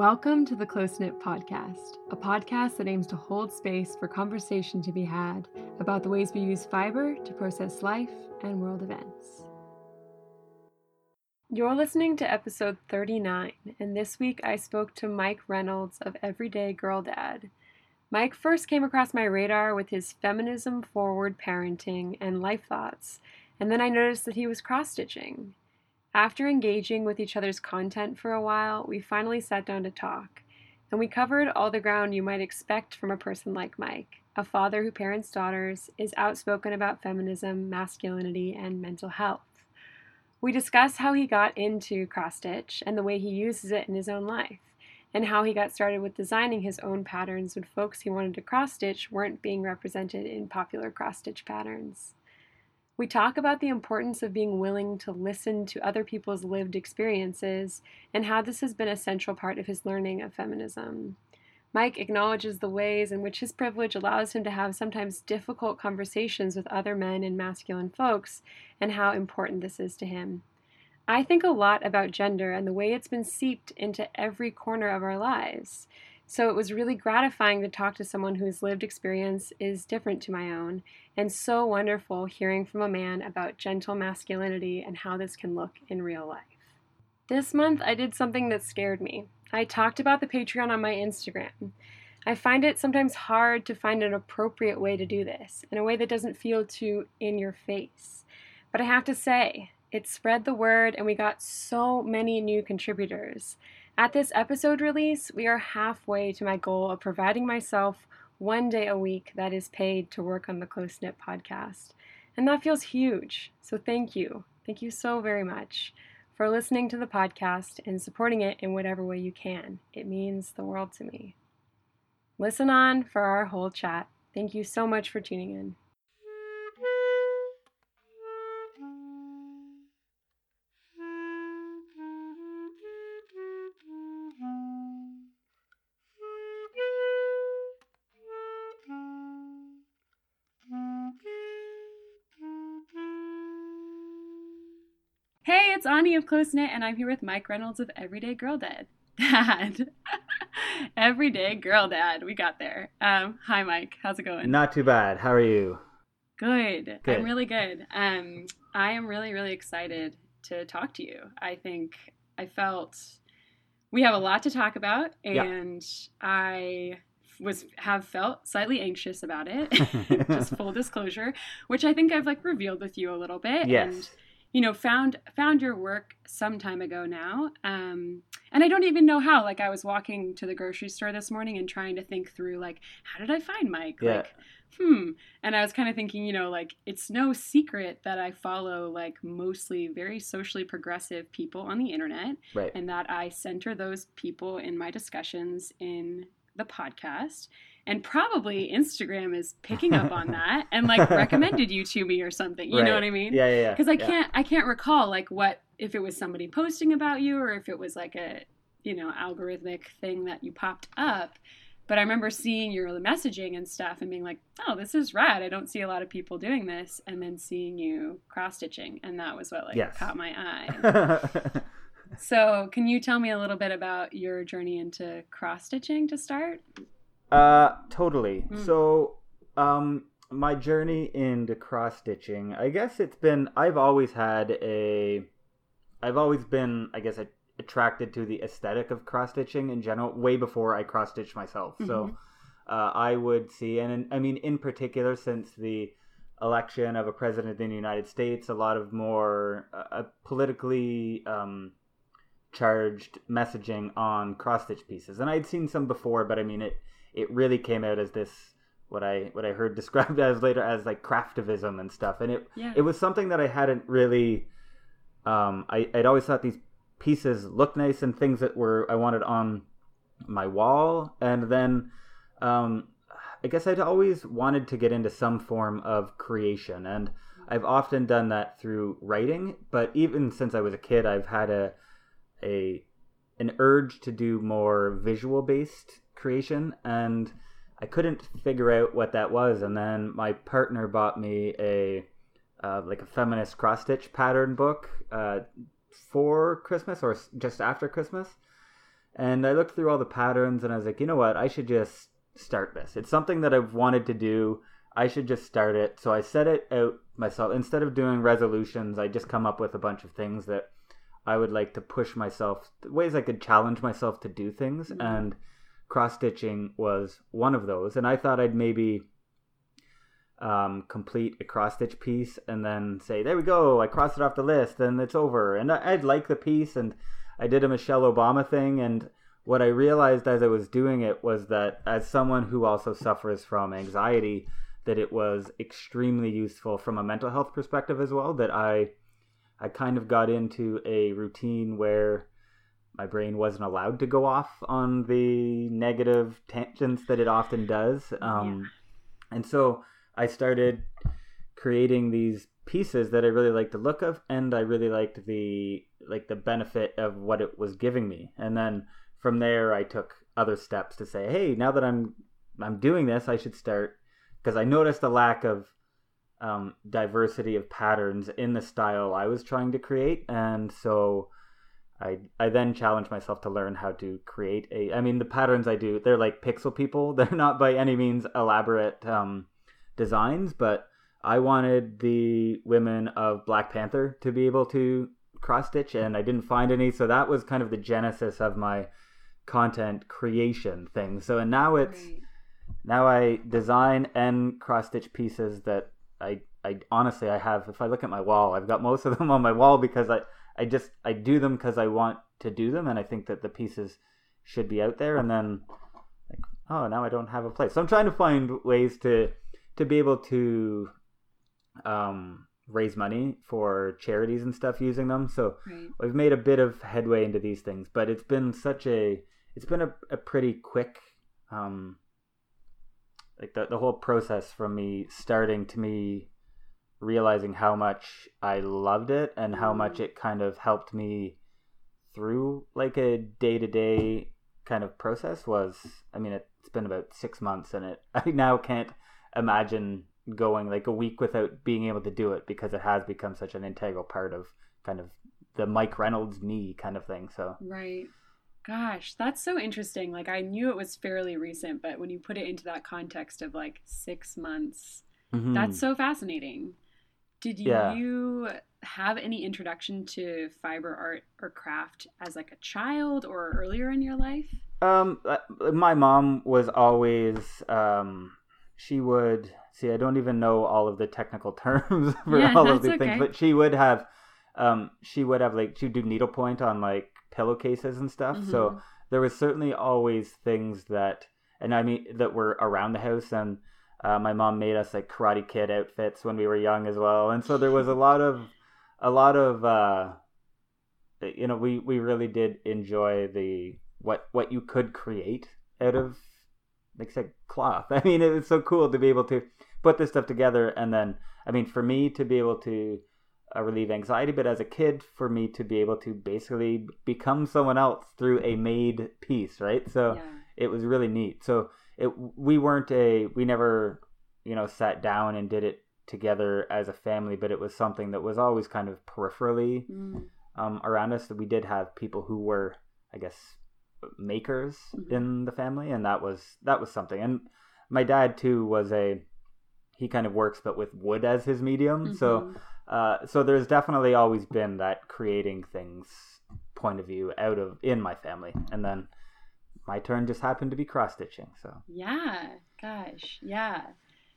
Welcome to the Close Knit Podcast, a podcast that aims to hold space for conversation to be had about the ways we use fiber to process life and world events. You're listening to episode 39, and this week I spoke to Mike Reynolds of Everyday Girl Dad. Mike first came across my radar with his feminism forward parenting and life thoughts, and then I noticed that he was cross stitching. After engaging with each other's content for a while, we finally sat down to talk, and we covered all the ground you might expect from a person like Mike a father who parents daughters, is outspoken about feminism, masculinity, and mental health. We discuss how he got into cross stitch and the way he uses it in his own life, and how he got started with designing his own patterns when folks he wanted to cross stitch weren't being represented in popular cross stitch patterns. We talk about the importance of being willing to listen to other people's lived experiences and how this has been a central part of his learning of feminism. Mike acknowledges the ways in which his privilege allows him to have sometimes difficult conversations with other men and masculine folks and how important this is to him. I think a lot about gender and the way it's been seeped into every corner of our lives. So it was really gratifying to talk to someone whose lived experience is different to my own, and so wonderful hearing from a man about gentle masculinity and how this can look in real life. This month, I did something that scared me. I talked about the Patreon on my Instagram. I find it sometimes hard to find an appropriate way to do this, in a way that doesn't feel too in your face. But I have to say, it spread the word, and we got so many new contributors. At this episode release, we are halfway to my goal of providing myself one day a week that is paid to work on the Close Knit podcast. And that feels huge. So thank you. Thank you so very much for listening to the podcast and supporting it in whatever way you can. It means the world to me. Listen on for our whole chat. Thank you so much for tuning in. It's Ani of Close Knit, and I'm here with Mike Reynolds of Everyday Girl Dad. Dad. Everyday Girl Dad. We got there. Um, hi, Mike. How's it going? Not too bad. How are you? Good. good. I'm really good. Um, I am really, really excited to talk to you. I think I felt we have a lot to talk about, and yeah. I was have felt slightly anxious about it. Just full disclosure, which I think I've like revealed with you a little bit. Yes. And you know found found your work some time ago now um, and i don't even know how like i was walking to the grocery store this morning and trying to think through like how did i find mike yeah. like hmm and i was kind of thinking you know like it's no secret that i follow like mostly very socially progressive people on the internet right. and that i center those people in my discussions in the podcast and probably Instagram is picking up on that and like recommended you to me or something. You right. know what I mean? Yeah, yeah, yeah. Because I yeah. can't I can't recall like what if it was somebody posting about you or if it was like a you know algorithmic thing that you popped up. But I remember seeing your messaging and stuff and being like, oh, this is rad. I don't see a lot of people doing this. And then seeing you cross stitching. And that was what like yes. caught my eye. so, can you tell me a little bit about your journey into cross stitching to start? Uh, totally. Mm. So, um, my journey into cross stitching, I guess it's been, I've always had a, I've always been, I guess, a, attracted to the aesthetic of cross stitching in general, way before I cross stitched myself. Mm-hmm. So, uh, I would see, and I mean, in particular, since the election of a president in the United States, a lot of more uh, politically um, charged messaging on cross stitch pieces, and I'd seen some before, but I mean, it it really came out as this what I what I heard described as later as like craftivism and stuff, and it yeah. it was something that I hadn't really. Um, I I'd always thought these pieces looked nice and things that were I wanted on my wall, and then um, I guess I'd always wanted to get into some form of creation, and I've often done that through writing. But even since I was a kid, I've had a a an urge to do more visual based creation and I couldn't figure out what that was and then my partner bought me a uh, like a feminist cross stitch pattern book uh, for Christmas or just after Christmas And I looked through all the patterns and I was like, you know what? I should just start this. It's something that I've wanted to do. I should just start it. So I set it out myself. Instead of doing resolutions, I just come up with a bunch of things that I would like to push myself, ways I could challenge myself to do things. Mm-hmm. And cross stitching was one of those. And I thought I'd maybe um, complete a cross stitch piece and then say, there we go, I crossed it off the list and it's over. And I, would like the piece and I did a Michelle Obama thing. And what I realized as I was doing it was that as someone who also suffers from anxiety, that it was extremely useful from a mental health perspective as well. That I, I kind of got into a routine where my brain wasn't allowed to go off on the negative tangents that it often does. Um, yeah. And so I started creating these pieces that I really liked the look of, and I really liked the like the benefit of what it was giving me. And then from there, I took other steps to say, hey, now that I'm I'm doing this, I should start because I noticed a lack of um, diversity of patterns in the style I was trying to create, and so I I then challenged myself to learn how to create a. I mean, the patterns I do, they're like pixel people. They're not by any means elaborate um, designs, but I wanted the women of Black Panther to be able to cross stitch, and I didn't find any. So that was kind of the genesis of my content creation thing. So and now it's right. now I design and cross stitch pieces that I I honestly I have. If I look at my wall, I've got most of them on my wall because I I just I do them because I want to do them, and I think that the pieces should be out there. And then like oh now I don't have a place. So I'm trying to find ways to to be able to um, raise money for charities and stuff using them. So right. we've made a bit of headway into these things, but it's been such a it's been a, a pretty quick um, like the the whole process from me starting to me realizing how much I loved it and how much mm. it kind of helped me through like a day to day kind of process was I mean it's been about six months and it I now can't imagine going like a week without being able to do it because it has become such an integral part of kind of the Mike Reynolds knee kind of thing. So right. Gosh, that's so interesting. Like I knew it was fairly recent, but when you put it into that context of like six months, mm-hmm. that's so fascinating. Did yeah. you have any introduction to fiber art or craft as like a child or earlier in your life? Um, uh, my mom was always um she would see. I don't even know all of the technical terms for yeah, all of these okay. things, but she would have, um, she would have like she'd do needlepoint on like pillowcases and stuff. Mm-hmm. So there was certainly always things that, and I mean that were around the house and. Uh, my mom made us like Karate Kid outfits when we were young as well, and so there was a lot of, a lot of, uh, you know, we we really did enjoy the what what you could create out of like said cloth. I mean, it was so cool to be able to put this stuff together, and then I mean, for me to be able to uh, relieve anxiety, but as a kid, for me to be able to basically become someone else through a made piece, right? So yeah. it was really neat. So it we weren't a we never you know sat down and did it together as a family, but it was something that was always kind of peripherally mm. um, around us. That we did have people who were, I guess, makers mm-hmm. in the family, and that was that was something. And my dad too was a he kind of works but with wood as his medium. Mm-hmm. So uh, so there's definitely always been that creating things point of view out of in my family, and then my turn just happened to be cross stitching. So yeah, gosh, yeah.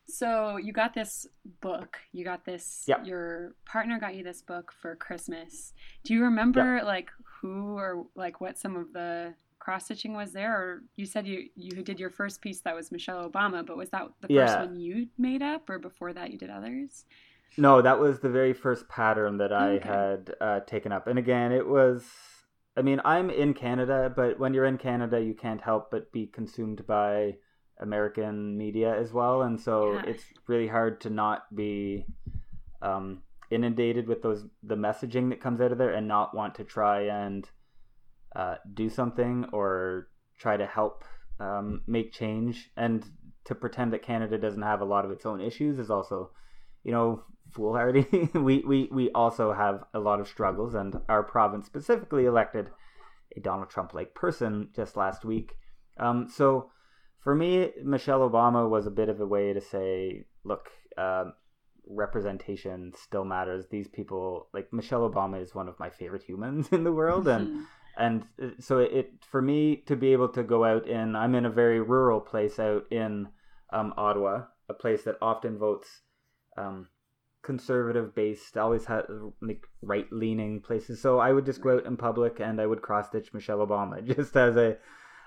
So you got this book. You got this. Yep. Your partner got you this book for Christmas. Do you remember yep. like who or like what some of the cross stitching was there, or you said you you did your first piece that was Michelle Obama, but was that the yeah. first one you made up, or before that you did others? No, that was the very first pattern that I okay. had uh, taken up, and again, it was. I mean, I'm in Canada, but when you're in Canada, you can't help but be consumed by American media as well, and so yeah. it's really hard to not be um, inundated with those the messaging that comes out of there and not want to try and uh, do something or try to help um, make change and to pretend that Canada doesn't have a lot of its own issues is also, you know, foolhardy. we, we, we also have a lot of struggles, and our province specifically elected a Donald Trump like person just last week. Um, so for me, Michelle Obama was a bit of a way to say, look, uh, representation still matters. These people, like Michelle Obama, is one of my favorite humans in the world, and and uh, so it for me to be able to go out in, I'm in a very rural place out in um, Ottawa, a place that often votes um, conservative based, always had like right leaning places. So I would just go out in public and I would cross stitch Michelle Obama just as a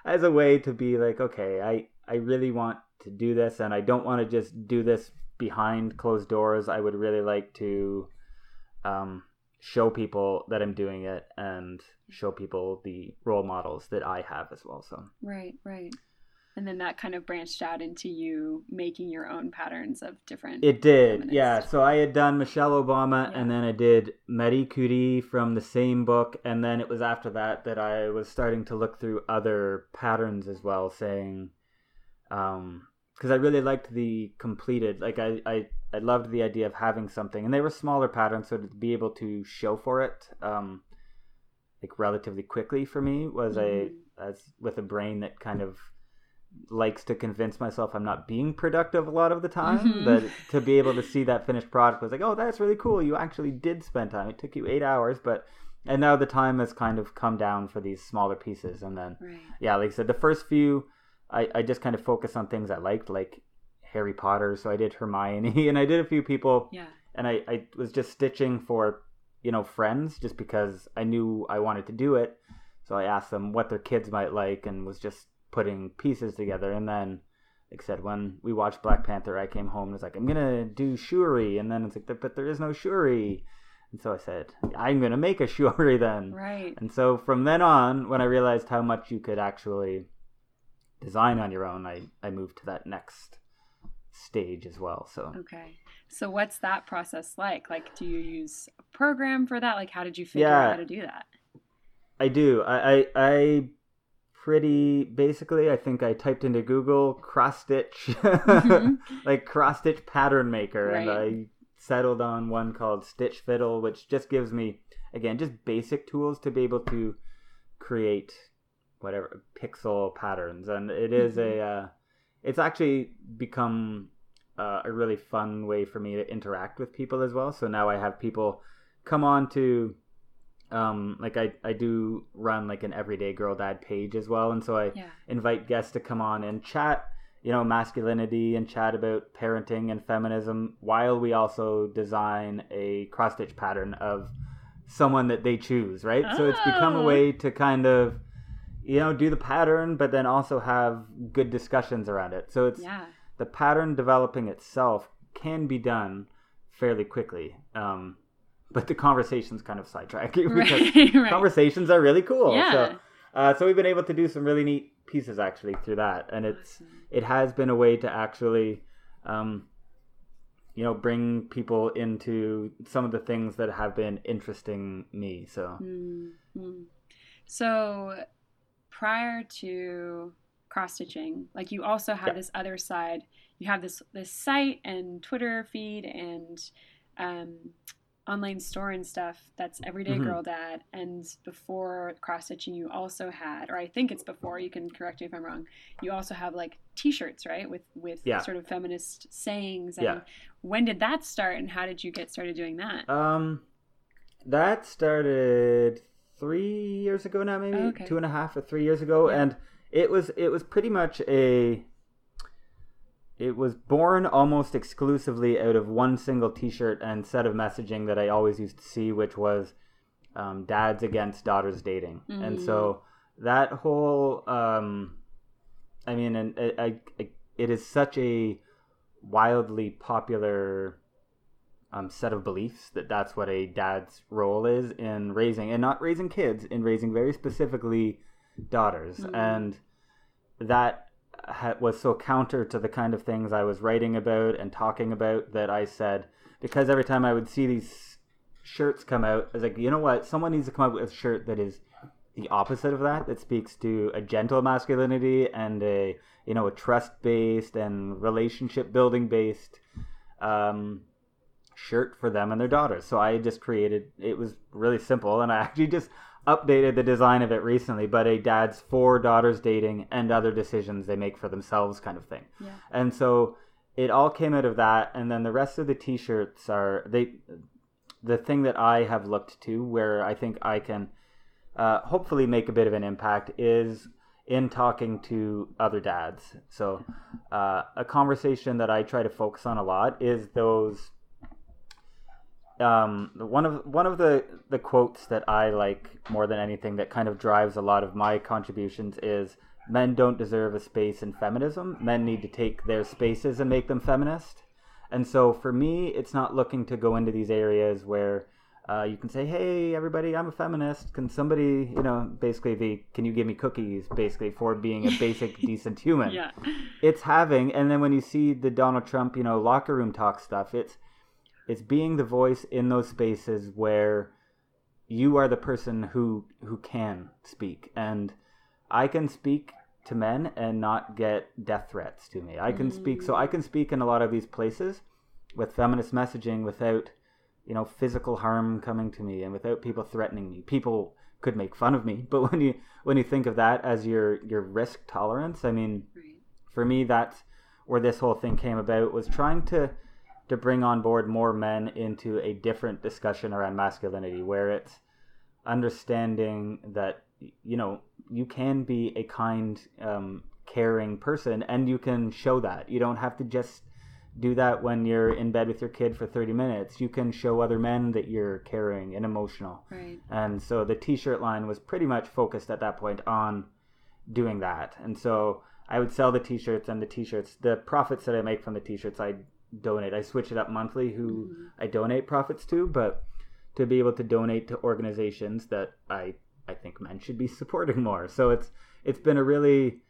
as a way to be like, okay, I I really want to do this and I don't want to just do this behind closed doors. I would really like to um, show people that I'm doing it and show people the role models that I have as well. So Right, right. And then that kind of branched out into you making your own patterns of different. It did, feminist. yeah. So I had done Michelle Obama, Yeah. and then I did Marie Curie from the same book, and then it was after that that I was starting to look through other patterns as well, saying, um, because I really liked the completed, like I, I, I loved the idea of having something, and they were smaller patterns, so to be able to show for it, um, like relatively quickly for me was Mhm. a as with a brain that kind of likes to convince myself I'm not being productive a lot of the time. Mhm. That to be able to see that finished product was like, oh, that's really cool. You actually did spend time. It took you eight hours, but and now the time has kind of come down for these smaller pieces. And then Right. yeah, like I said, the first few, I I just kind of focused on things I liked, like Harry Potter. So I did Hermione, and I did a few people Yeah. and I, I was just stitching for you know friends just because I knew I wanted to do it. So I asked them what their kids might like and was just putting pieces together. And then, like I said, when we watched Black Panther, I came home and was like, I'm gonna do Shuri, and then it's like, but there is no Shuri. And so I said, I'm gonna make a Shuri then. Right. And so from then on, when I realized how much you could actually design on your own, I, I moved to that next stage as well. So Okay. So what's that process like? Like, do you use a program for that? Like, how did you figure Yeah. out how to do that? I do. I, I I pretty basically I think I typed into Google cross stitch Mhm. like cross stitch pattern maker and I settled on one called Stitch Fiddle which just gives me again just basic tools to be able to create whatever pixel patterns. And it is a uh, it's actually become uh, a really fun way for me to interact with people as well. So now I have people come on to um like I, I do run like an everyday girl dad page as well and so I Yeah. invite guests to come on and chat you know masculinity and chat about parenting and feminism while we also design a cross stitch pattern of someone that they choose right so it's become a Oh. way to kind of you know do the pattern but then also have good discussions around it so it's Yeah. the pattern developing itself can be done fairly quickly um but the conversations kind of sidetrack you because Right. right. conversations are really cool Yeah. so uh, so we've been able to do some really neat pieces actually through that, and it's Awesome. it has been a way to actually, um, you know, bring people into some of the things that have been interesting me. So Mm-hmm. So prior to cross stitching, like you also have Yeah. this other side. You have this this site and Twitter feed and um, online store and stuff. That's Everyday Mhm. Girl Dad. And before cross stitching, you also had, or I think it's before. You can correct me if I'm wrong. You also have like T-shirts, right, with with Yeah. sort of feminist sayings. And Yeah. when did that start, and how did you get started doing that? um, that started three years ago now, maybe Okay. two and a half or three years ago, Yeah. and it was it was pretty much a it was born almost exclusively out of one single T-shirt and set of messaging that I always used to see, which was um, "dads against daughters dating," and so that whole, um, I mean, and I, I, it is such a wildly popular um, set of beliefs that that's what a dad's role is in raising, and not raising kids, in raising very specifically daughters, Mhm. and that ha- was so counter to the kind of things I was writing about and talking about that I said because every time I would see these shirts come out, I was like, you know what, someone needs to come up with a shirt that is the opposite of that, that speaks to a gentle masculinity and a you know a trust based and relationship building based um, shirt for them and their daughters. So I just created. It was really simple, and I actually just updated the design of it recently, but a dad's for daughters dating and other decisions they make for themselves kind of thing. Yeah. And so it all came out of that, and then the rest of the T-shirts are they. The thing that I have looked to, where I think I can uh, hopefully make a bit of an impact, is in talking to other dads. So, uh, a conversation that I try to focus on a lot is those. Um, one of one of the the quotes that I like more than anything that kind of drives a lot of my contributions is men don't deserve a space in feminism. Men need to take their spaces and make them feminist. And so for me, it's not looking to go into these areas where uh, you can say, "Hey, everybody, I'm a feminist. Can somebody, you know, basically the can you give me cookies, basically for being a basic decent human." Yeah. It's having, and then when you see the Donald Trump, you know, locker room talk stuff, it's it's being the voice in those spaces where you are the person who who can speak, and I can speak to men and not get death threats to me. I can speak, so I can speak in a lot of these places with feminist messaging without you know physical harm coming to me and without people threatening me people could make fun of me but when you when you think of that as your your risk tolerance i mean Right. for me that's where this whole thing came about was trying to to bring on board more men into a different discussion around masculinity where it's understanding that you know you can be a kind um, caring person and you can show that you don't have to just do that when you're in bed with your kid for 30 minutes you can show other men that you're caring and emotional Right. and so the t-shirt line was pretty much focused at that point on doing that. And so I would sell the t-shirts and the t-shirts, the profits that I make from the t-shirts, I donate. I switch it up monthly who I donate profits to, but to be able to donate to organizations that I I think men should be supporting more. So it's it's been a really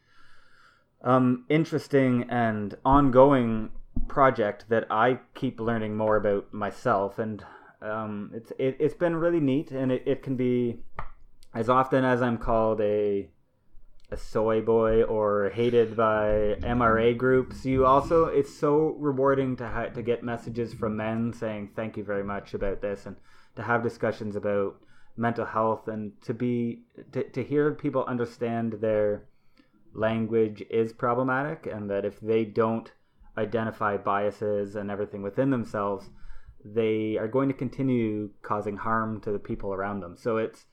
um, interesting and ongoing project that I keep learning more about myself, and um, it's it, it's been really neat, and it, it can be as often as I'm called a a soy boy or hated by MRA groups. You also it's so rewarding to ha- to get messages from men saying thank you very much about this, and to have discussions about mental health, and to be to, to hear people understand their language is problematic, and that if they don't identify biases and everything within themselves, they are going to continue causing harm to the people around them. So it's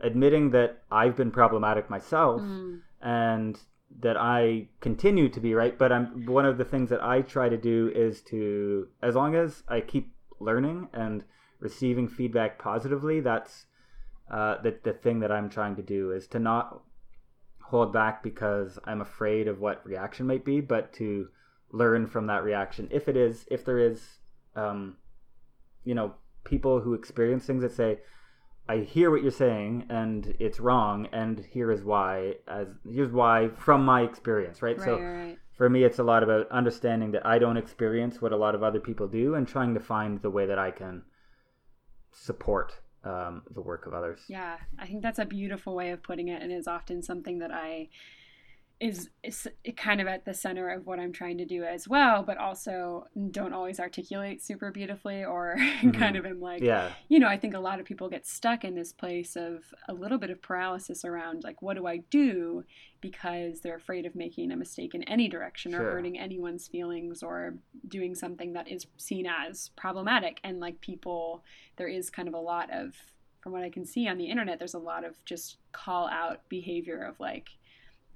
admitting that I've been problematic myself Mm. and that I continue to be right. But I'm one of the things that I try to do is to, as long as I keep learning and receiving feedback positively, that's uh, the the thing that I'm trying to do is to not hold back because I'm afraid of what reaction might be, but to learn from that reaction. If it is, if there is, um, you know, people who experience things that say, I hear what you're saying and it's wrong, and here is why. As here's why from my experience, right? Right, so right, for me, it's a lot about understanding that I don't experience what a lot of other people do, and trying to find the way that I can support um, the work of others. Yeah, I think that's a beautiful way of putting it, and is often something that I is is kind of at the center of what I'm trying to do as well, but also don't always articulate super beautifully, or mm-hmm. kind of am like, Yeah, you know, I think a lot of people get stuck in this place of a little bit of paralysis around like, what do I do? Because they're afraid of making a mistake in any direction or Sure. hurting anyone's feelings or doing something that is seen as problematic. And like, people, there is kind of a lot of, from what I can see on the internet, there's a lot of just call out behavior of like,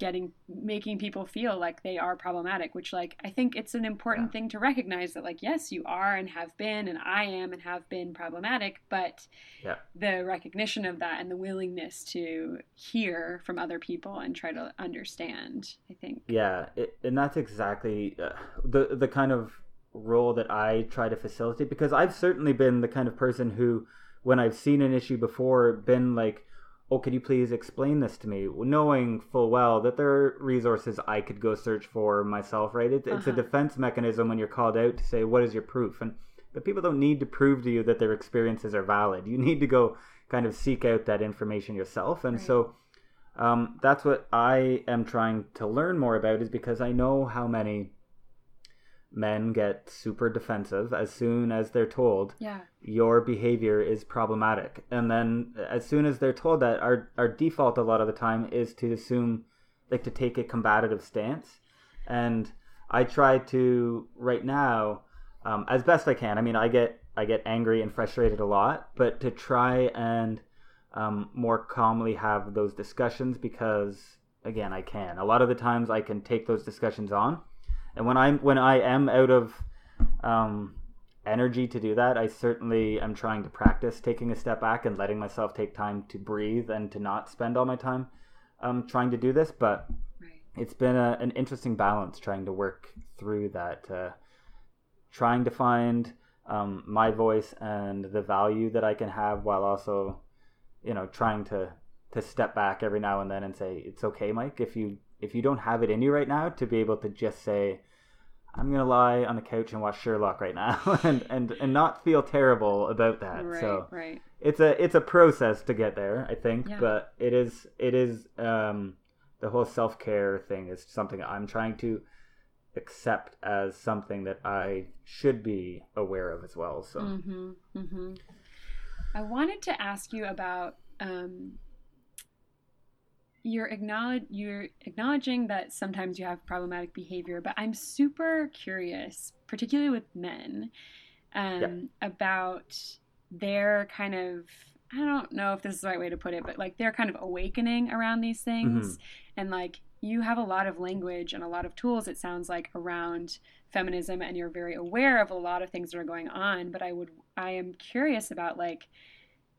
getting making people feel like they are problematic which like i think it's an important Yeah. thing to recognize that like yes you are and have been and i am and have been problematic but Yeah. the recognition of that and the willingness to hear from other people and try to understand i think yeah, it, and that's exactly uh, the the kind of role that I try to facilitate because I've certainly been the kind of person who, when I've seen an issue before, been like, "Oh, could you please explain this to me?" Knowing full well that there are resources I could go search for myself. Right? It's a Uh-huh. defense mechanism when you're called out to say, "What is your proof?" and but people don't need to prove to you that their experiences are valid. You need to go kind of seek out that information yourself, and Right. so um, that's what I am trying to learn more about is because I know how many men get super defensive as soon as they're told yeah. your behavior is problematic. And then as soon as they're told that, our, our default a lot of the time is to assume, like to take a combative stance. And I try to, right now, um, as best I can, I mean, I get, I get angry and frustrated a lot, but to try and um, more calmly have those discussions because, again, I can. A lot of the times I can take those discussions on and when I'm when I am out of um, energy to do that, I certainly am trying to practice taking a step back and letting myself take time to breathe and to not spend all my time um, trying to do this. But right. it's been a, an interesting balance trying to work through that, uh, trying to find um, my voice and the value that I can have while also, you know, trying to to step back every now and then and say it's okay, Mike, if you if you don't have it in you right now to be able to just say i'm gonna lie on the couch and watch sherlock right now and and and not feel terrible about that right, so right it's a it's a process to get there i think Yeah. but it is it is um the whole self-care thing is something i'm trying to accept as something that i should be aware of as well so Mm-hmm. Mm-hmm. I wanted to ask you about um, you're acknowledge you're acknowledging that sometimes you have problematic behavior, but I'm super curious, particularly with men, um, about their kind of I don't know if this is the right way to put it, but like their kind of awakening around these things, and like you have a lot of language and a lot of tools. It sounds like around feminism, and you're very aware of a lot of things that are going on. But I would I am curious about like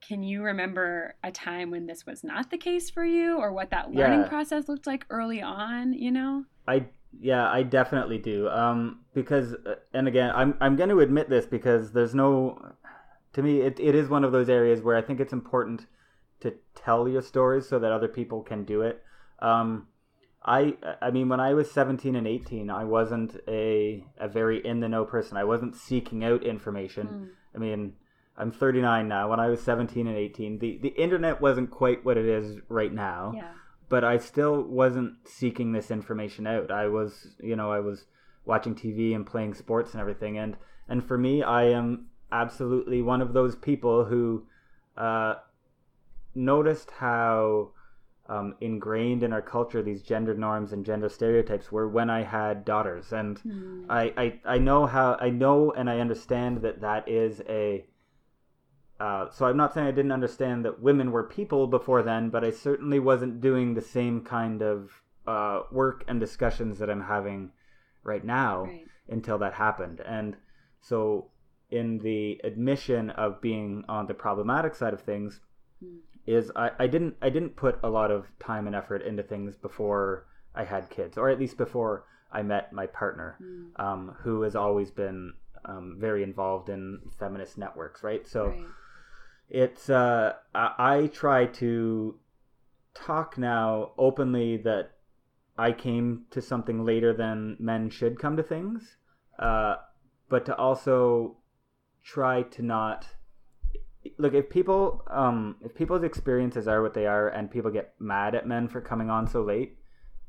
can you remember a time when this was not the case for you or what that learning Yeah. process looked like early on you know I yeah, I definitely do. Um, because uh, and again, I'm I'm going to admit this because there's no, to me, it, it is one of those areas where I think it's important to tell your stories so that other people can do it. Um, I I mean, when I was 17 and 18, I wasn't a a very in the know person. I wasn't seeking out information. Mm. I mean, I'm 39 now. When I was 17 and 18, the the internet wasn't quite what it is right now yeah but I still wasn't seeking this information out. I was, you know, I was watching TV and playing sports and everything, and and for me, I am absolutely one of those people who uh, noticed how um, ingrained in our culture these gender norms and gender stereotypes were when I had daughters, and Mm. I, I I know how I know and I understand that that is a. Uh, so I'm not saying I didn't understand that women were people before then, but I certainly wasn't doing the same kind of uh, work and discussions that I'm having right now right until that happened. And so, in the admission of being on the problematic side of things, Mm. is I, I didn't I didn't put a lot of time and effort into things before I had kids, or at least before I met my partner, Mm. um, who has always been um, very involved in feminist networks, right? So right it's uh, I, I try to talk now openly that I came to something later than men should come to things, uh, but to also try to not look if people um, if people's experiences are what they are and people get mad at men for coming on so late.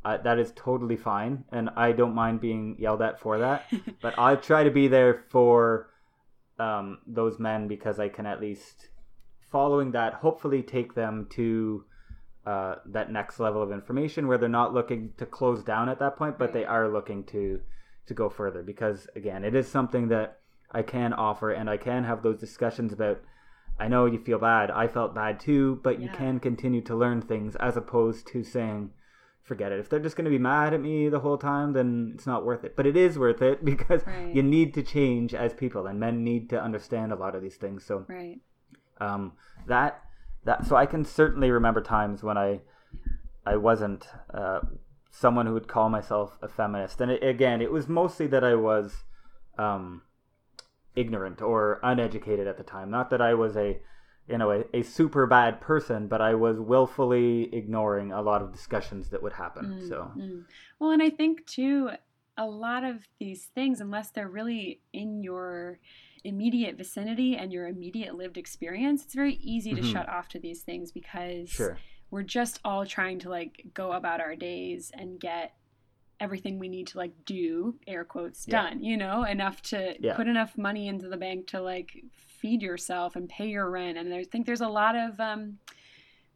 Uh, that is totally fine, and I don't mind being yelled at for that. but I try to be there for um, those men because I can at least, following that, hopefully take them to uh, that next level of information where they're not looking to close down at that point, but they are looking to to go further. Because again, it is something that I can offer, and I can have those discussions about. I know you feel bad. I felt bad too, but you can continue to learn things as opposed to saying, forget it. If they're just going to be mad at me the whole time, then it's not worth it. But it is worth it because Right. you need to change as people, and men need to understand a lot of these things. So right um, that that so I can certainly remember times when I I wasn't uh, someone who would call myself a feminist, and it, again, it was mostly that I was um, ignorant or uneducated at the time. Not that I was a you know a, a super bad person, but I was willfully ignoring a lot of discussions that would happen. Mm, So mm. Well, and I think too, a lot of these things, unless they're really in your immediate vicinity and your immediate lived experience, it's very easy to Mhm. shut off to these things because sure, we're just all trying to like go about our days and get everything we need to like do air quotes Yeah. done you know enough to Yeah. put enough money into the bank to like feed yourself and pay your rent and i think there's a lot of um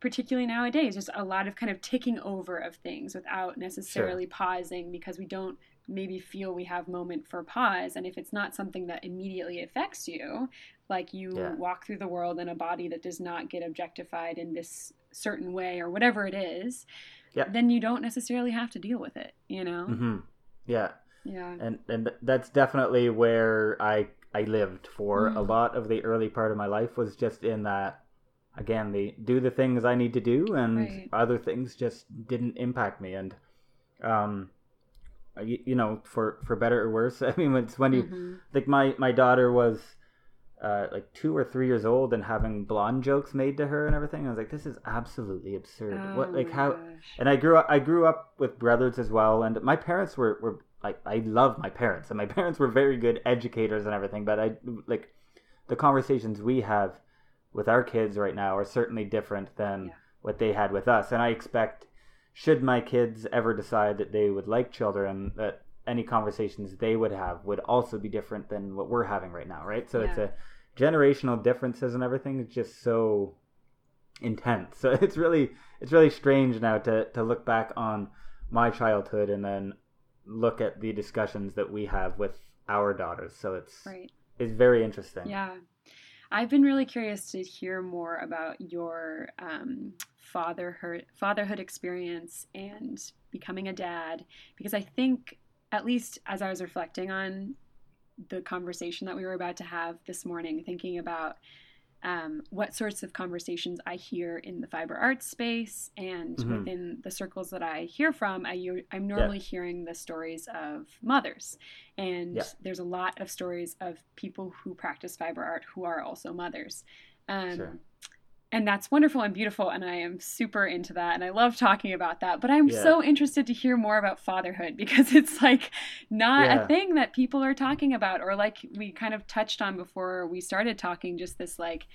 particularly nowadays just a lot of kind of ticking over of things without necessarily pausing because we don't maybe feel we have moment for pause and if it's not something that immediately affects you like you Yeah. walk through the world in a body that does not get objectified in this certain way or whatever it is Yeah. then you don't necessarily have to deal with it you know hmm Yeah, yeah and and that's definitely where I I lived for a Mm. lot of the early part of my life was just in that again the do the things I need to do and Right. other things just didn't impact me and um you, you know for for better or worse I mean it's when you Mhm. like my my daughter was uh, like two or three years old and having blonde jokes made to her and everything. I was like, this is absolutely absurd. what Oh like how? gosh. And I grew up I grew up with brothers as well, and my parents were were like I love my parents, and my parents were very good educators and everything. But I like the conversations we have with our kids right now are certainly different than Yeah. what they had with us, and I expect should my kids ever decide that they would like children that any conversations they would have would also be different than what we're having right now right? So it's a generational differences and everything is just so intense. So it's really it's really strange now to to look back on my childhood and then look at the discussions that we have with our daughters. So it's right. it's very interesting. Yeah. I've been really curious to hear more about your um, fatherhood fatherhood experience and becoming a dad because I think at least as I was reflecting on the conversation that we were about to have this morning, thinking about um, what sorts of conversations I hear in the fiber arts space and Mhm. within the circles that I hear from, I, am normally hearing the stories of mothers. And Yeah. there's a lot of stories of people who practice fiber art who are also mothers. Um, Sure. And that's wonderful and beautiful. And I am super into that. And I love talking about that. But I'm Yeah. so interested to hear more about fatherhood because it's like not Yeah. a thing that people are talking about, or like we kind of touched on before we started talking, just this like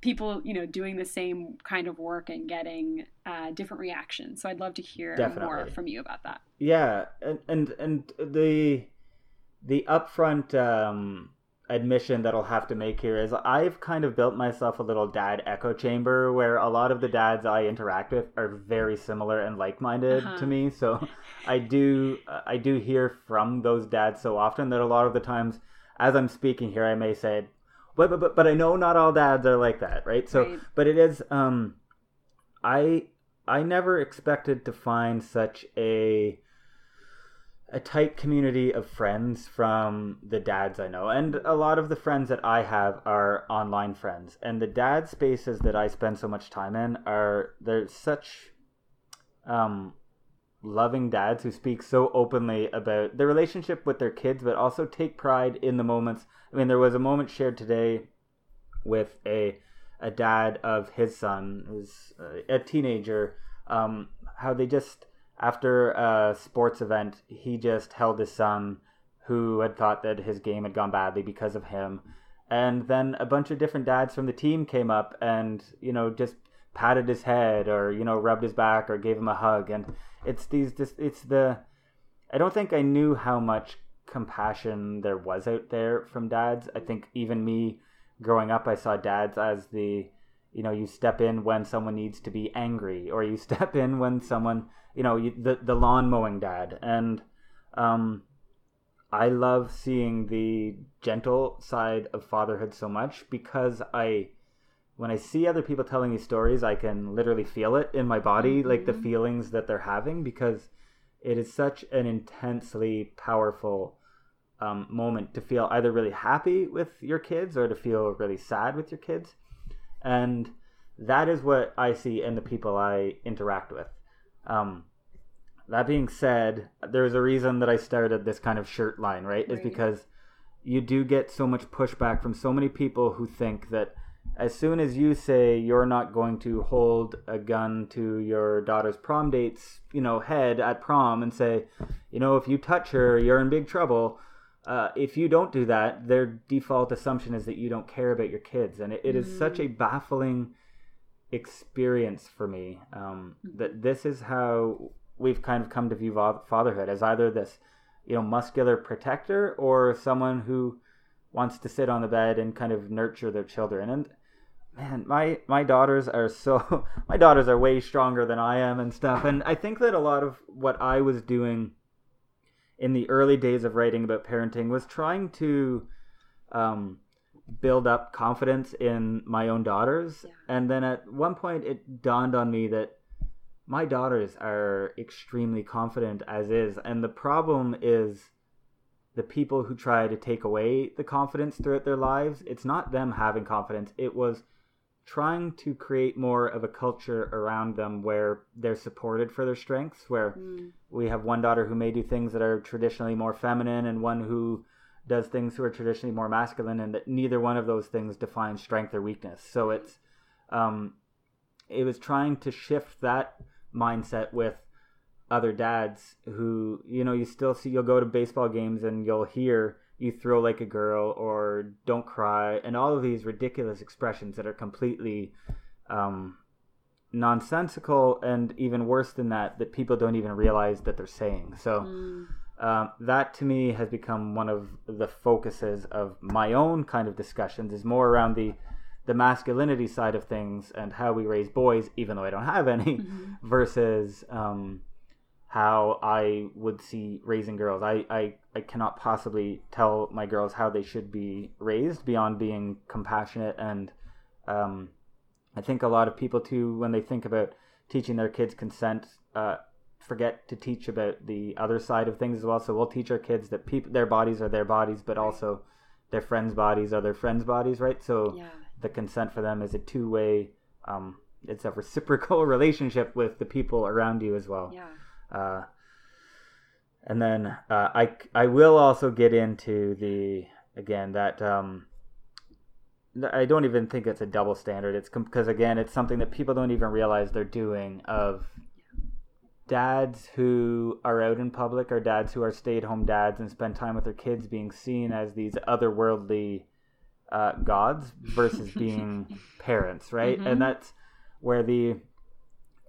people, you know, doing the same kind of work and getting uh, different reactions. So I'd love to hear more from you about that. Yeah, and and and the the upfront um, admission that I'll have to make here is I've kind of built myself a little dad echo chamber where a lot of the dads I interact with are very similar and like minded Uh-huh. to me. So I do I do hear from those dads so often that a lot of the times as I'm speaking here I may say. But, but, but, but I know not all dads are like that, right? So, Right. but it is. Um, I I never expected to find such a a tight community of friends from the dads I know. And a lot of the friends that I have are online friends. And the dad spaces that I spend so much time in are they're such um loving dads who speak so openly about their relationship with their kids but also take pride in the moments. I mean there was a moment shared today with a a dad of his son who's uh, a teenager um how they just after a sports event, he just held his son who had thought that his game had gone badly because of him. And then a bunch of different dads from the team came up and, you know, just patted his head or, you know, rubbed his back or gave him a hug. And it's these, it's the, I don't think I knew how much compassion there was out there from dads. I think even me growing up, I saw dads as the, you know, you step in when someone needs to be angry or you step in when someone, you know you, the the lawn mowing dad and um i love seeing the gentle side of fatherhood so much because i when i see other people telling these stories i can literally feel it in my body like the Mhm. feelings that they're having because it is such an intensely powerful um, moment to feel either really happy with your kids or to feel really sad with your kids and that is what i see in the people i interact with um, that being said, there's a reason that I started this kind of shirt line, right? Is because you do get so much pushback from so many people who think that as soon as you say you're not going to hold a gun to your daughter's prom date's, you know, head at prom and say, you know, if you touch her, you're in big trouble. Uh, if you don't do that, their default assumption is that you don't care about your kids, and it, it is such a baffling experience for me um, that this is how we've kind of come to view fatherhood as either this, you know, muscular protector or someone who wants to sit on the bed and kind of nurture their children. And man, my my daughters are so my daughters are way stronger than I am and stuff. And I think that a lot of what I was doing in the early days of writing about parenting was trying to um, build up confidence in my own daughters. Yeah. And then at one point, it dawned on me that my daughters are extremely confident as is. And the problem is the people who try to take away the confidence throughout their lives. It's not them having confidence, it was trying to create more of a culture around them where they're supported for their strengths where mm. we have one daughter who may do things that are traditionally more feminine and one who does things who are traditionally more masculine and that neither one of those things defines strength or weakness so it's um it was trying to shift that mindset with other dads who you know you still see you'll go to baseball games and you'll hear you throw like a girl or don't cry and all of these ridiculous expressions that are completely um, nonsensical and even worse than that that people don't even realize that they're saying so mm. um, that to me has become one of the focuses of my own kind of discussions is more around the the masculinity side of things and how we raise boys even though i don't have any mm-hmm. versus um, how I would see raising girls. I, I, I cannot possibly tell my girls how they should be raised beyond being compassionate. And um, I think a lot of people, too, when they think about teaching their kids consent, uh, forget to teach about the other side of things as well. So we'll teach our kids that people, their bodies are their bodies, but also their friends' bodies are their friends' bodies, right? So yeah. the consent for them is a two way, um, it's a reciprocal relationship with the people around you as well. Yeah. Uh, and then uh, I I will also get into the again that um, I don't even think it's a double standard. It's because again, it's something that people don't even realize they're doing. Of dads who are out in public or dads who are stay-at-home dads and spend time with their kids being seen as these otherworldly uh, gods versus being parents, right? Mm-hmm. And that's where the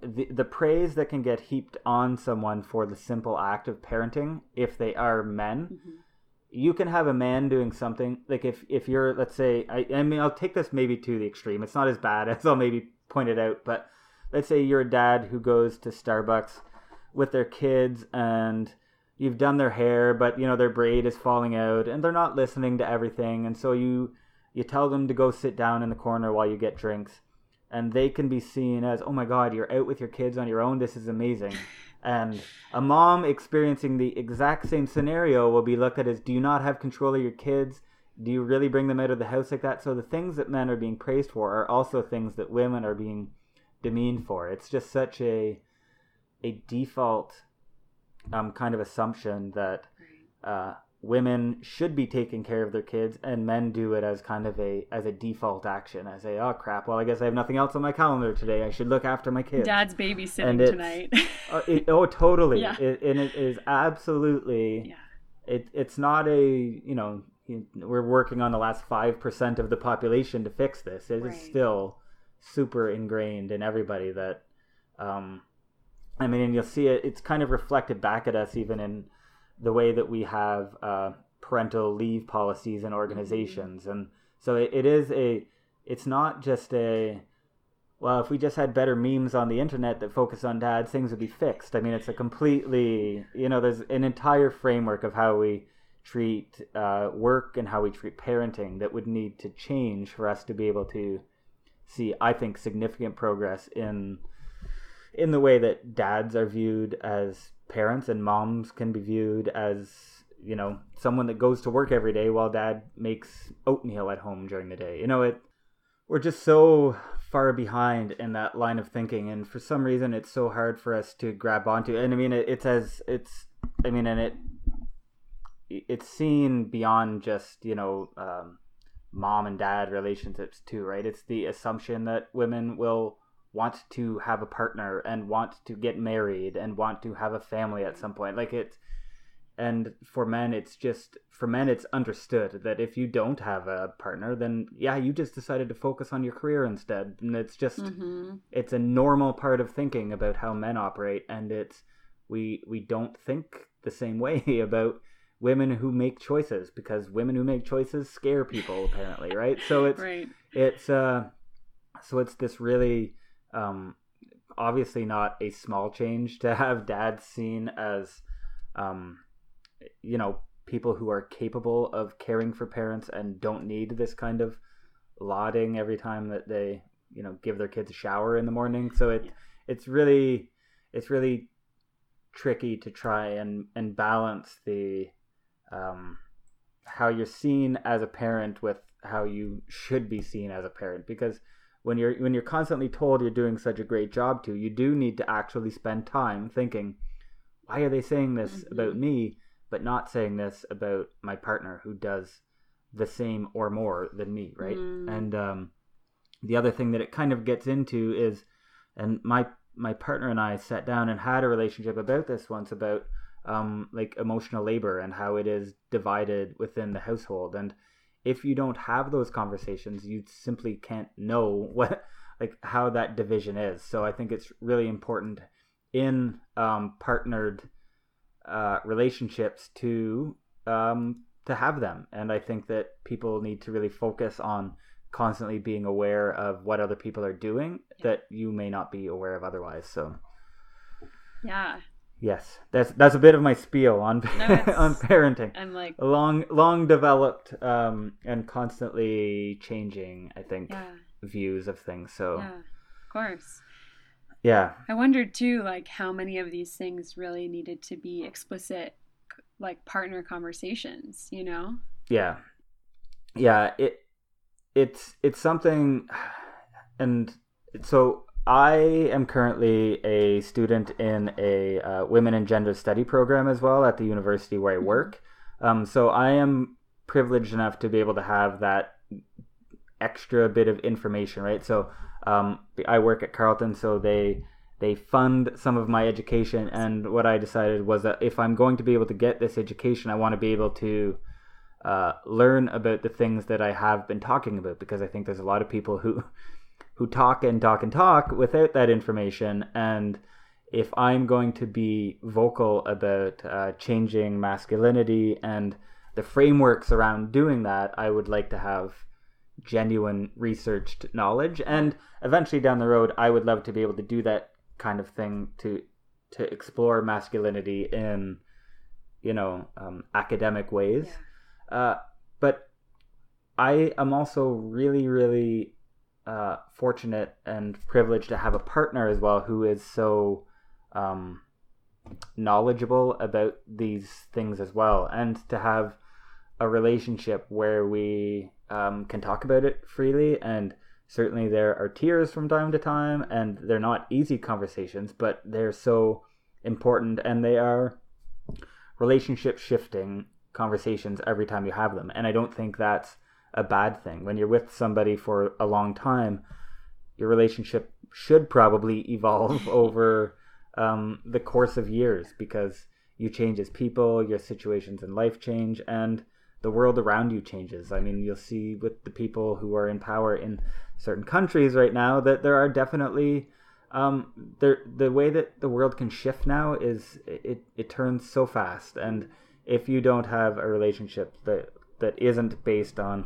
the, the praise that can get heaped on someone for the simple act of parenting if they are men mm-hmm. you can have a man doing something like if if you're let's say I, I mean i'll take this maybe to the extreme. It's not as bad as i'll maybe point it out but let's say you're a dad who goes to starbucks with their kids and you've done their hair but you know their braid is falling out and they're not listening to everything. And so you you tell them to go sit down in the corner while you get drinks and they can be seen as, oh my God, you're out with your kids on your own. This is amazing. And a mom experiencing the exact same scenario will be looked at as, do you not have control of your kids? Do you really bring them out of the house like that? So the things that men are being praised for are also things that women are being demeaned for. It's just such a a default um, kind of assumption that uh, women should be taking care of their kids and men do it as kind of a as a default action i say oh crap well i guess i have nothing else on my calendar today i should look after my kids dad's babysitting tonight uh, it, oh totally yeah. It, and it is absolutely yeah. it, it's not a you know we're working on the last 5% of the population to fix this it right. is still super ingrained in everybody that um i mean and you'll see it it's kind of reflected back at us even in the way that we have uh, parental leave policies and organizations, and so it, it is a. It's not just a. Well, if we just had better memes on the internet that focus on dads, things would be fixed. I mean, it's a completely, you know, there's an entire framework of how we treat uh, work and how we treat parenting that would need to change for us to be able to see, I think, significant progress in in the way that dads are viewed as parents and moms can be viewed as you know someone that goes to work every day while dad makes oatmeal at home during the day. You know it we're just so far behind in that line of thinking and for some reason it's so hard for us to grab onto. And i mean it, it's as it's i mean and it it's seen beyond just you know um, mom and dad relationships too right? It's the assumption that women will want to have a partner and want to get married and want to have a family at some point like it and for men it's just for men it's understood that if you don't have a partner then yeah you just decided to focus on your career instead and it's just mm-hmm. it's a normal part of thinking about how men operate and it's we we don't think the same way about women who make choices because women who make choices scare people apparently, right? So it's right. it's uh so it's this really um obviously not a small change to have dads seen as um you know people who are capable of caring for parents and don't need this kind of lauding every time that they you know give their kids a shower in the morning so it Yeah. it's really it's really tricky to try and and balance the um how you're seen as a parent with how you should be seen as a parent because when you're when you're constantly told you're doing such a great job to you do need to actually spend time thinking why are they saying this Mhm. about me but not saying this about my partner who does the same or more than me right Mm. and um the other thing that it kind of gets into is and my my partner and I sat down and had a relationship about this once about um like emotional labor and how it is divided within the household and if you don't have those conversations you simply can't know what like how that division is. So i think it's really important in um partnered uh relationships to um to have them. And i think that people need to really focus on constantly being aware of what other people are doing that you may not be aware of otherwise. So Yeah. Yes that's that's a bit of my spiel on No, on parenting I'm like, long long developed um and constantly changing i think yeah, views of things so yeah, of course. yeah I wondered too, like how many of these things really needed to be explicit, like partner conversations. You know? yeah yeah it it's it's something and so i am currently a student in a uh, women and gender study program as well at the university where i Mhm. work. Um, so i am privileged enough to be able to have that extra bit of information right? So um, i work at carleton so they they fund some of my education. And what i decided was that if i'm going to be able to get this education i want to be able to uh, learn about the things that I have been talking about because I think there's a lot of people who who talk and talk and talk without that information. And if I'm going to be vocal about uh, changing masculinity and the frameworks around doing that, I would like to have genuine researched knowledge. And eventually down the road I would love to be able to do that kind of thing to to explore masculinity in you know um, academic ways. Uh, but I am also really, really uh, fortunate and privileged to have a partner as well who is so um, knowledgeable about these things as well, and to have a relationship where we um, can talk about it freely. And certainly there are tears from time to time, and they're not easy conversations, but they're so important, and they are relationship shifting conversations every time you have them. And I don't think that's a bad thing. When you're with somebody for a long time, your relationship should probably evolve over um, the course of years because you change as people, your situations in life change, and the world around you changes. I mean, you'll see with the people who are in power in certain countries right now that there are definitely um, there the way that the world can shift now is it, it turns so fast and if you don't have a relationship that that isn't based on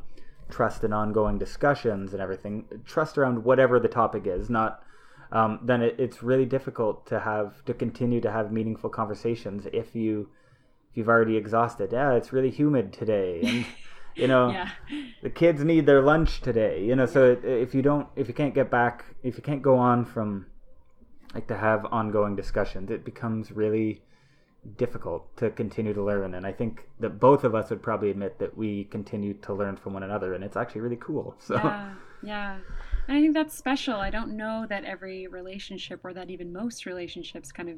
trust and ongoing discussions and everything trust around whatever the topic is not um, then it, it's really difficult to have to continue to have meaningful conversations if you if you've already exhausted. Yeah it's really humid today. And you know Yeah. the kids need their lunch today you know so it, if you don't if you can't get back if you can't go on from like to have ongoing discussions it becomes really difficult to continue to learn and i think that both of us would probably admit that we continue to learn from one another and it's actually really cool so Yeah, yeah. And I think that's special. I don't know that every relationship or that even most relationships kind of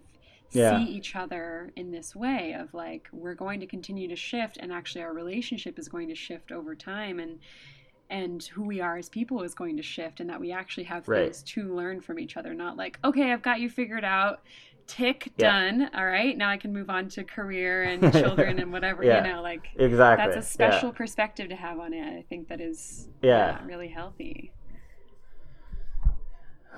Yeah. see each other in this way of like we're going to continue to shift and actually our relationship is going to shift over time and and who we are as people is going to shift and that we actually have Right. things to learn from each other not like okay I've got you figured out tick Yeah. done all right now I can move on to career and children and whatever Yeah. you know like exactly that's a Yeah. special perspective to have on it. I think that is Yeah. really healthy.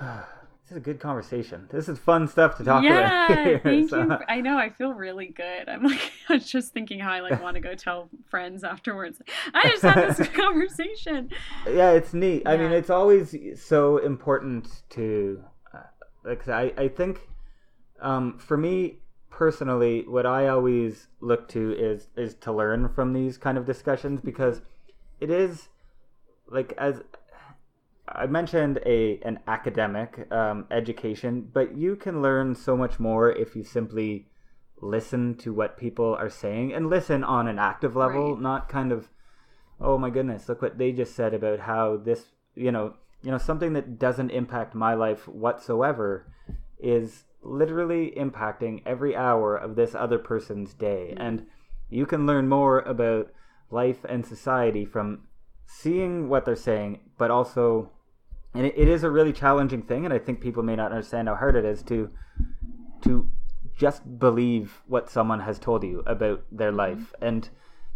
this is a good conversation. This is fun stuff to talk yeah, about. Here, thank so. you. I know. I feel really good. I'm like, I was just thinking how I like want to go tell friends afterwards. I just had this conversation. Yeah, it's neat. I mean, it's always so important to, uh, like, I, I think, um, for me personally, what I always look to is is to learn from these kind of discussions because it is like as I mentioned a an academic um, education, but you can learn so much more if you simply listen to what people are saying and listen on an active level, Right. not kind of oh my goodness, look what they just said about how this, you know, you know something that doesn't impact my life whatsoever is literally impacting every hour of this other person's day. Mm-hmm. And you can learn more about life and society from seeing what they're saying but also and it, it is a really challenging thing and i think people may not understand how hard it is to to just believe what someone has told you about their mm-hmm. life. And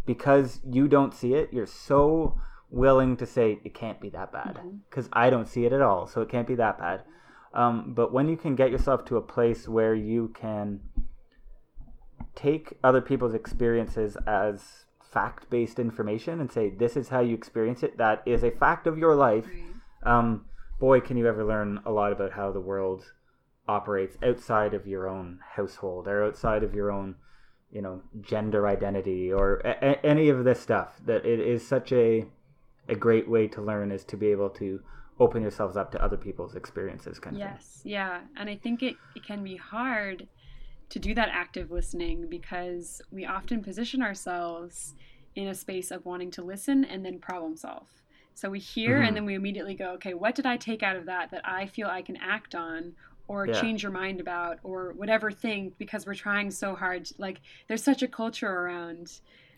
because you don't see it you're so willing to say it can't be that bad mm-hmm. because i don't see it at all so it can't be that bad um, but when you can get yourself to a place where you can take other people's experiences as fact based information and say this is how you experience it. That is a fact of your life. Um, boy can you ever learn a lot about how the world operates outside of your own household or outside of your own you know gender identity or a- any of this stuff. That it is such a a great way to learn is to be able to open yourselves up to other people's experiences kind of thing Yes, yeah. And I think it, it can be hard to do that active listening because we often position ourselves in a space of wanting to listen and then problem solve. So we hear Mhm. and then we immediately go, okay, what did I take out of that that I feel I can act on or Yeah. change your mind about or whatever thing because we're trying so hard. Like there's such a culture around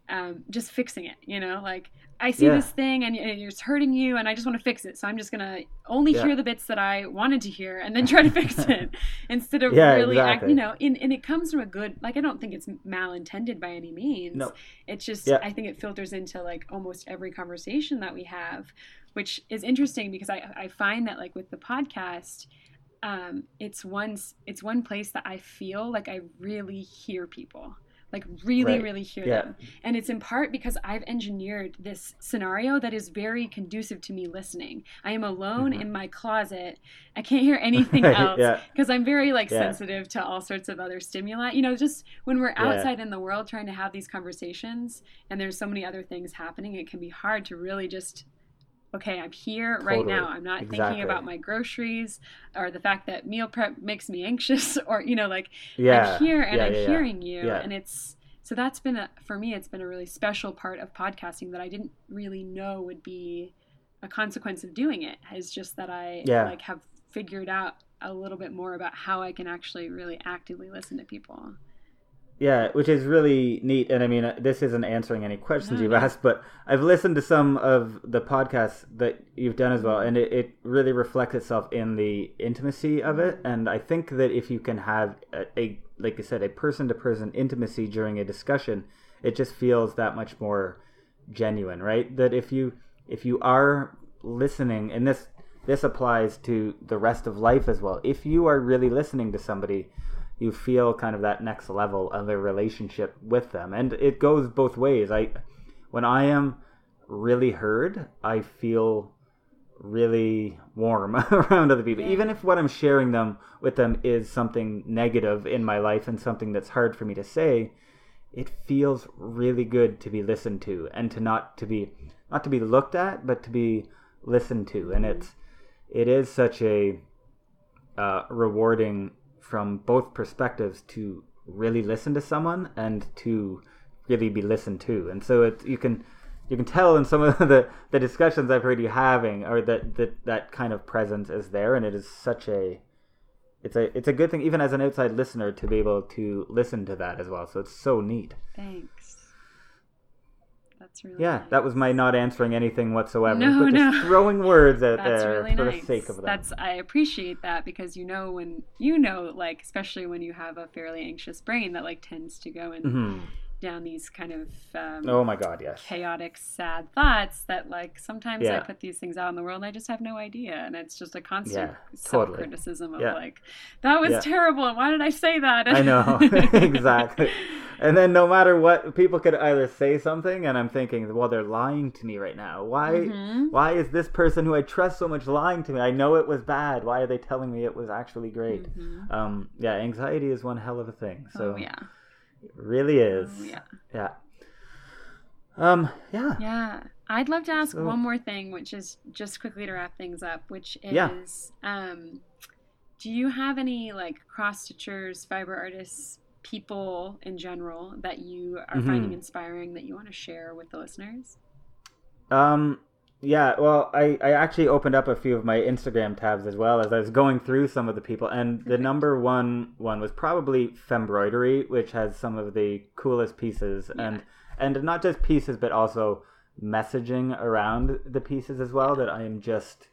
um, just fixing it, you know, like I see Yeah. this thing and and it's hurting you and I just want to fix it. So I'm just going to only Yeah. hear the bits that I wanted to hear and then try to fix it instead of Yeah, really act, you know, and, and it comes from a good, like, I don't think it's malintended by any means. No. It's just. I think it filters into like almost every conversation that we have, which is interesting because I, I find that like with the podcast, um, it's one, it's one place that I feel like I really hear people. Like really, Right. really hear Yeah. them. And it's in part because I've engineered this scenario that is very conducive to me listening. I am alone Mhm. in my closet. I can't hear anything else yeah. because I'm very like Yeah. sensitive to all sorts of other stimuli. You know, just when we're Yeah. outside in the world trying to have these conversations and there's so many other things happening, it can be hard to really just okay, I'm here right now. I'm not Exactly. thinking about my groceries or the fact that meal prep makes me anxious or you know like yeah I'm here and yeah, I'm yeah, hearing you and it's so that's been a for me it's been a really special part of podcasting that I didn't really know would be a consequence of doing it is just that I Yeah. like have figured out a little bit more about how I can actually really actively listen to people. Yeah, which is really neat. And I mean, uh, this isn't answering any questions No, you've no. asked, but I've listened to some of the podcasts that you've done as well, and it, it really reflects itself in the intimacy of it. And I think that if you can have a, a like I said, a person to person intimacy during a discussion, it just feels that much more genuine, right? That if you if you are listening, and this this applies to the rest of life as well. If you are really listening to somebody, you feel kind of that next level of a relationship with them, and it goes both ways. I when I am really heard, I feel really warm around other people, Yeah. even if what I'm sharing them with them is something negative in my life and something that's hard for me to say. It feels really good to be listened to and to not to be not to be looked at, but to be listened to, and it's it is such a uh, rewarding from both perspectives to really listen to someone and to really be listened to. And so it you can you can tell in some of the, the discussions I've heard you having or that, that that kind of presence is there and it is such a it's a it's a good thing even as an outside listener to be able to listen to that as well. So it's so neat. Thanks. That's really Yeah, nice. that was my not answering anything whatsoever, No, but just throwing words out there really for nice. the sake of them. That's I appreciate that because you know when you know like especially when you have a fairly anxious brain that like tends to go in Mhm. Down these kind of um, oh my god, yes, chaotic, sad thoughts that like sometimes I put these things out in the world and I just have no idea, and it's just a constant Yeah, self totally. criticism of Yeah. like that was Yeah. terrible. and Why did I say that? I know exactly. And then no matter what, people could either say something, and I'm thinking, well, they're lying to me right now. Why? Mhm. Why is this person who I trust so much lying to me? I know it was bad. Why are they telling me it was actually great? Mhm. Um, yeah, anxiety is one hell of a thing. So oh yeah, it really is. oh yeah. Yeah. Um. Yeah. Yeah. I'd love to ask So- one more thing, which is just quickly to wrap things up, which is Yeah. um, do you have any like cross stitchers, fiber artists, people in general that you are finding Mhm. inspiring that you want to share with the listeners? Um. Yeah. Well, I I actually opened up a few of my Instagram tabs as well as I was going through some of the people, and the number one one was probably Fembroidery, which has some of the coolest pieces, Yeah. and and not just pieces, but also messaging around the pieces as well. That I am just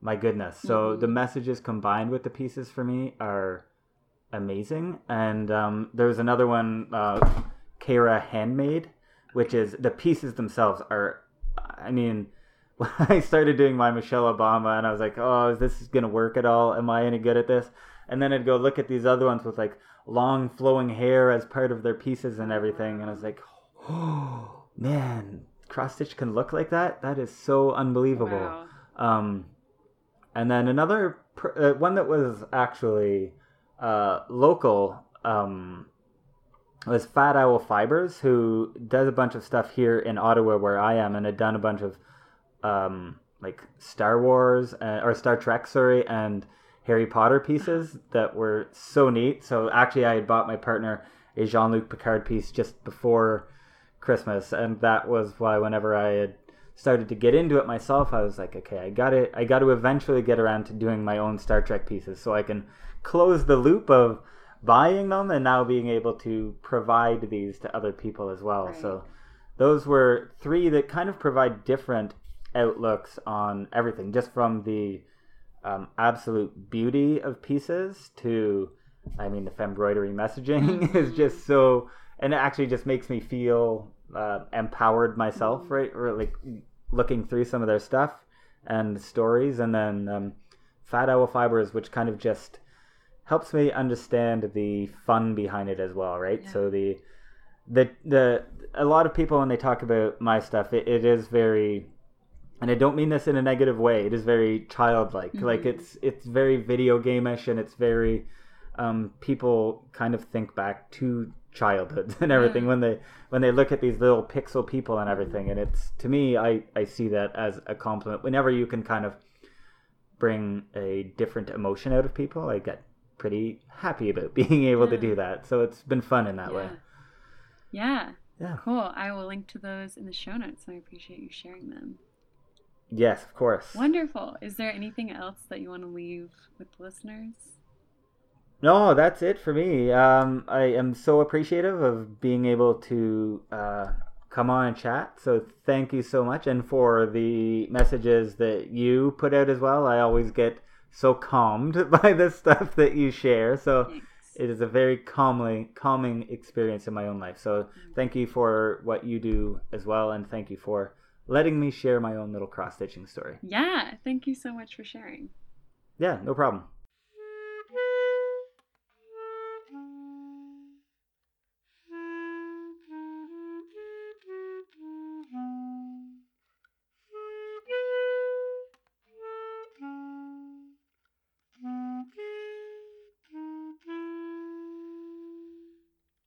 my goodness. So Mhm. the messages combined with the pieces for me are amazing. And um, was another one, uh, Kara Handmade, which is the pieces themselves are. I mean, I started doing my Michelle Obama, and I was like, oh, is this gonna work at all? Am I any good at this? And then I'd go look at these other ones with like long flowing hair as part of their pieces and everything, and I was like, oh man, cross stitch can look like that. That is so unbelievable. Wow. Um, and then another uh, one that was actually uh, local um, was Fat Owl Fibers, who does a bunch of stuff here in Ottawa where I am, and had done a bunch of um, like Star Wars uh, or Star Trek, sorry, and Harry Potter pieces that were so neat. So actually, I had bought my partner a Jean Luc Picard piece just before Christmas, and that was why whenever I had started to get into it myself, I was like, okay, I got it. I got to eventually get around to doing my own Star Trek pieces, so I can close the loop of buying them and now being able to provide these to other people as well. Right. So those were three that kind of provide different outlooks on everything, just from the um, absolute beauty of pieces to, I mean, the fembroidery messaging is just so, and it actually just makes me feel uh, empowered myself, right? Or like looking through some of their stuff and stories, and then um, Fat Owl Fibers, which kind of just helps me understand the fun behind it as well, right? Yeah. So the the the a lot of people when they talk about my stuff, it, it is very and I don't mean this in a negative way. It is very childlike. Like Mhm. it's it's very video gameish and it's very um, people kind of think back to childhood and everything Yeah. when they when they look at these little pixel people and everything. And it's to me, I I see that as a compliment. Whenever you can kind of bring a different emotion out of people, I get pretty happy about being able to do that. So it's been fun in that yeah. way. Yeah. Yeah. Cool. I will link to those in the show notes, I appreciate you sharing them. Yes, of course. Wonderful. Is there anything else that you want to leave with the listeners? No, that's it for me. Um, I am so appreciative of being able to uh, come on and chat. So thank you so much, and for the messages that you put out as well. I always get so calmed by the stuff that you share. So Thanks. it is a very calmly calming experience in my own life. So thank you for what you do as well, and thank you for letting me share my own little cross stitching story. Yeah. Thank you so much for sharing. Yeah, no problem.